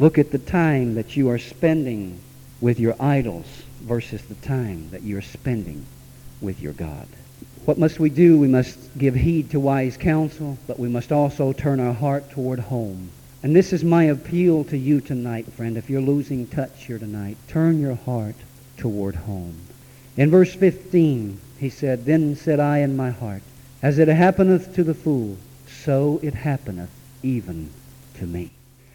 Look at the time that you are spending with your idols versus the time that you're spending with your God. What must we do? We must give heed to wise counsel, but we must also turn our heart toward home. And this is my appeal to you tonight, friend. If you're losing touch here tonight, turn your heart toward home. In verse 15, he said, Then said I in my heart, As it happeneth to the fool, so it happeneth even to me.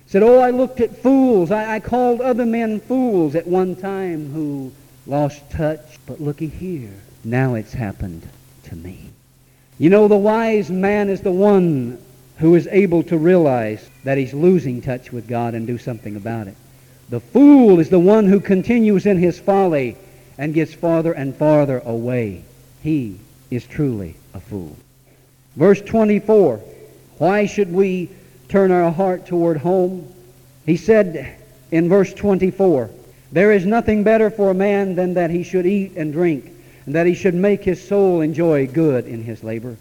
Said, Oh, I looked at fools. I, I called other men fools at one time who lost touch. But looky here. Now it's happened to me. You know, the wise man is the one who is able to realize that he's losing touch with God and do something about it. The fool is the one who continues in his folly and gets farther and farther away. He is truly a fool. Verse 24, why should we turn our heart toward home? He said in verse 24, There is nothing better for a man than that he should eat and drink, and that he should make his soul enjoy good in his labor.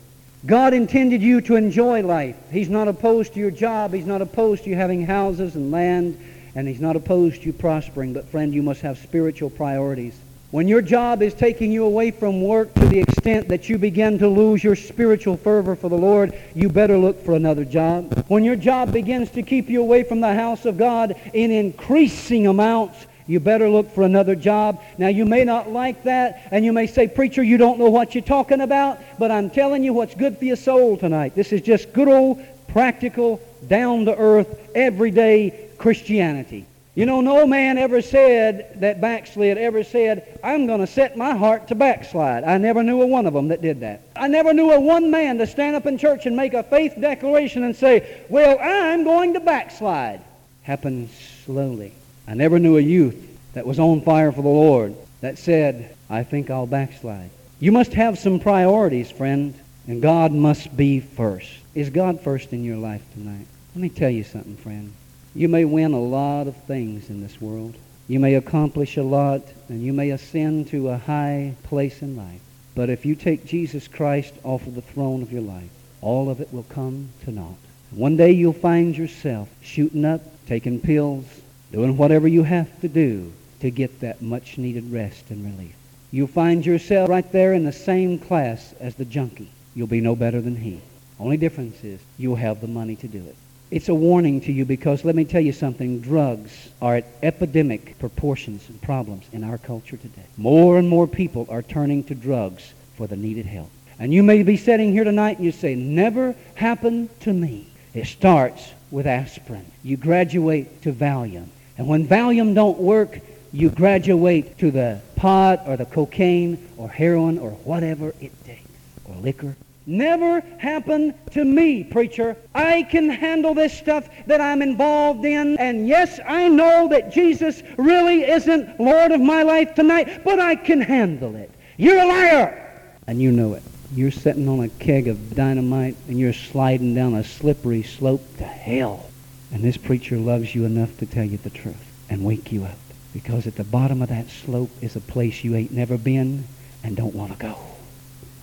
God intended you to enjoy life. He's not opposed to your job. He's not opposed to you having houses and land, and He's not opposed to you prospering. But, friend, you must have spiritual priorities. When your job is taking you away from work to the extent that you begin to lose your spiritual fervor for the Lord, you better look for another job. When your job begins to keep you away from the house of God in increasing amounts, you better look for another job. Now, you may not like that, and you may say, Preacher, you don't know what you're talking about, but I'm telling you what's good for your soul tonight. This is just good old, practical, down to earth, everyday Christianity. You know, no man ever said that backslid ever said, I'm going to set my heart to backslide. I never knew a one of them that did that. I never knew a one man to stand up in church and make a faith declaration and say, Well, I'm going to backslide. Happens slowly. I never knew a youth that was on fire for the Lord that said, I think I'll backslide. You must have some priorities, friend, and God must be first. Is God first in your life tonight? Let me tell you something, friend. You may win a lot of things in this world. You may accomplish a lot, and you may ascend to a high place in life. But if you take Jesus Christ off of the throne of your life, all of it will come to naught. One day you'll find yourself shooting up, taking pills, doing whatever you have to do to get that much needed rest and relief. You'll find yourself right there in the same class as the junkie. You'll be no better than he. Only difference is you'll have the money to do it. It's a warning to you because let me tell you something. Drugs are at epidemic proportions and problems in our culture today. More and more people are turning to drugs for the needed help. And you may be sitting here tonight and you say, never happened to me. It starts with aspirin. You graduate to Valium. And when Valium don't work, you graduate to the pot or the cocaine or heroin or whatever it takes, or liquor Never happened to me, preacher. I can handle this stuff that I'm involved in. And yes, I know that Jesus really isn't Lord of my life tonight, but I can handle it. You're a liar. And you know it. You're sitting on a keg of dynamite and you're sliding down a slippery slope to hell. And this preacher loves you enough to tell you the truth and wake you up. Because at the bottom of that slope is a place you ain't never been and don't want to go.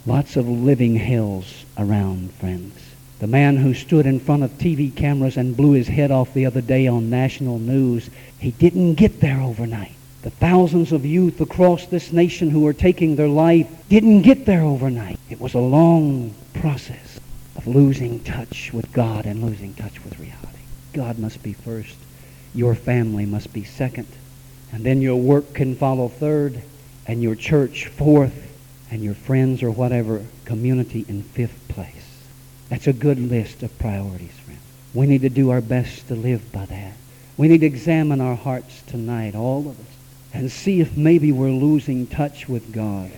Lots of living hells around, friends. The man who stood in front of TV cameras and blew his head off the other day on national news, he didn't get there overnight. The thousands of youth across this nation who are taking their life didn't get there overnight. It was a long process of losing touch with God and losing touch with reality. God must be first. Your family must be second. And then your work can follow third, and your church fourth, and your friends or whatever community in fifth place. That's a good list of priorities, friends. We need to do our best to live by that. We need to examine our hearts tonight, all of us, and see if maybe we're losing touch with God.